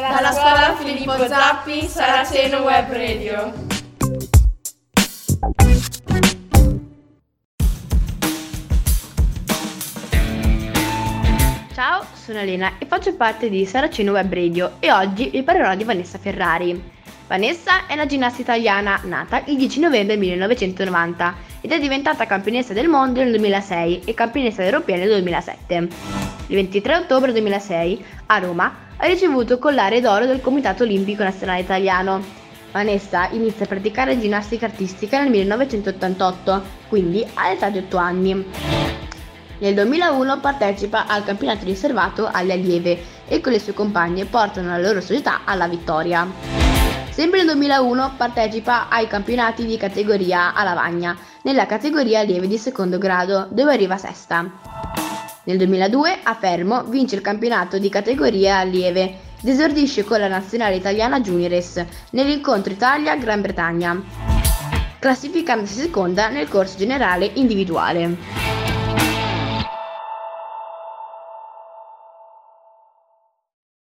Dalla scuola Filippo Zappi, Saraceno Web Radio. Ciao, sono Elena e faccio parte di Saraceno Web Radio e oggi vi parlerò di Vanessa Ferrari. Vanessa è una ginnasta italiana nata il 10 novembre 1990 ed è diventata campionessa del mondo nel 2006 e campionessa europea nel 2007. Il 23 ottobre 2006 a Roma ha ricevuto il collare d'oro del Comitato Olimpico Nazionale Italiano. Vanessa inizia a praticare ginnastica artistica nel 1988, quindi all'età di 8 anni. Nel 2001 partecipa al campionato riservato alle allieve e con le sue compagne portano la loro società alla vittoria. Sempre nel 2001 partecipa ai campionati di categoria a Lavagna, nella categoria allieve di secondo grado, dove arriva sesta. Nel 2002 a Fermo vince il campionato di categoria allieve esordisce con la nazionale italiana Juniores nell'incontro Italia-Gran Bretagna, classificandosi seconda nel corso generale individuale.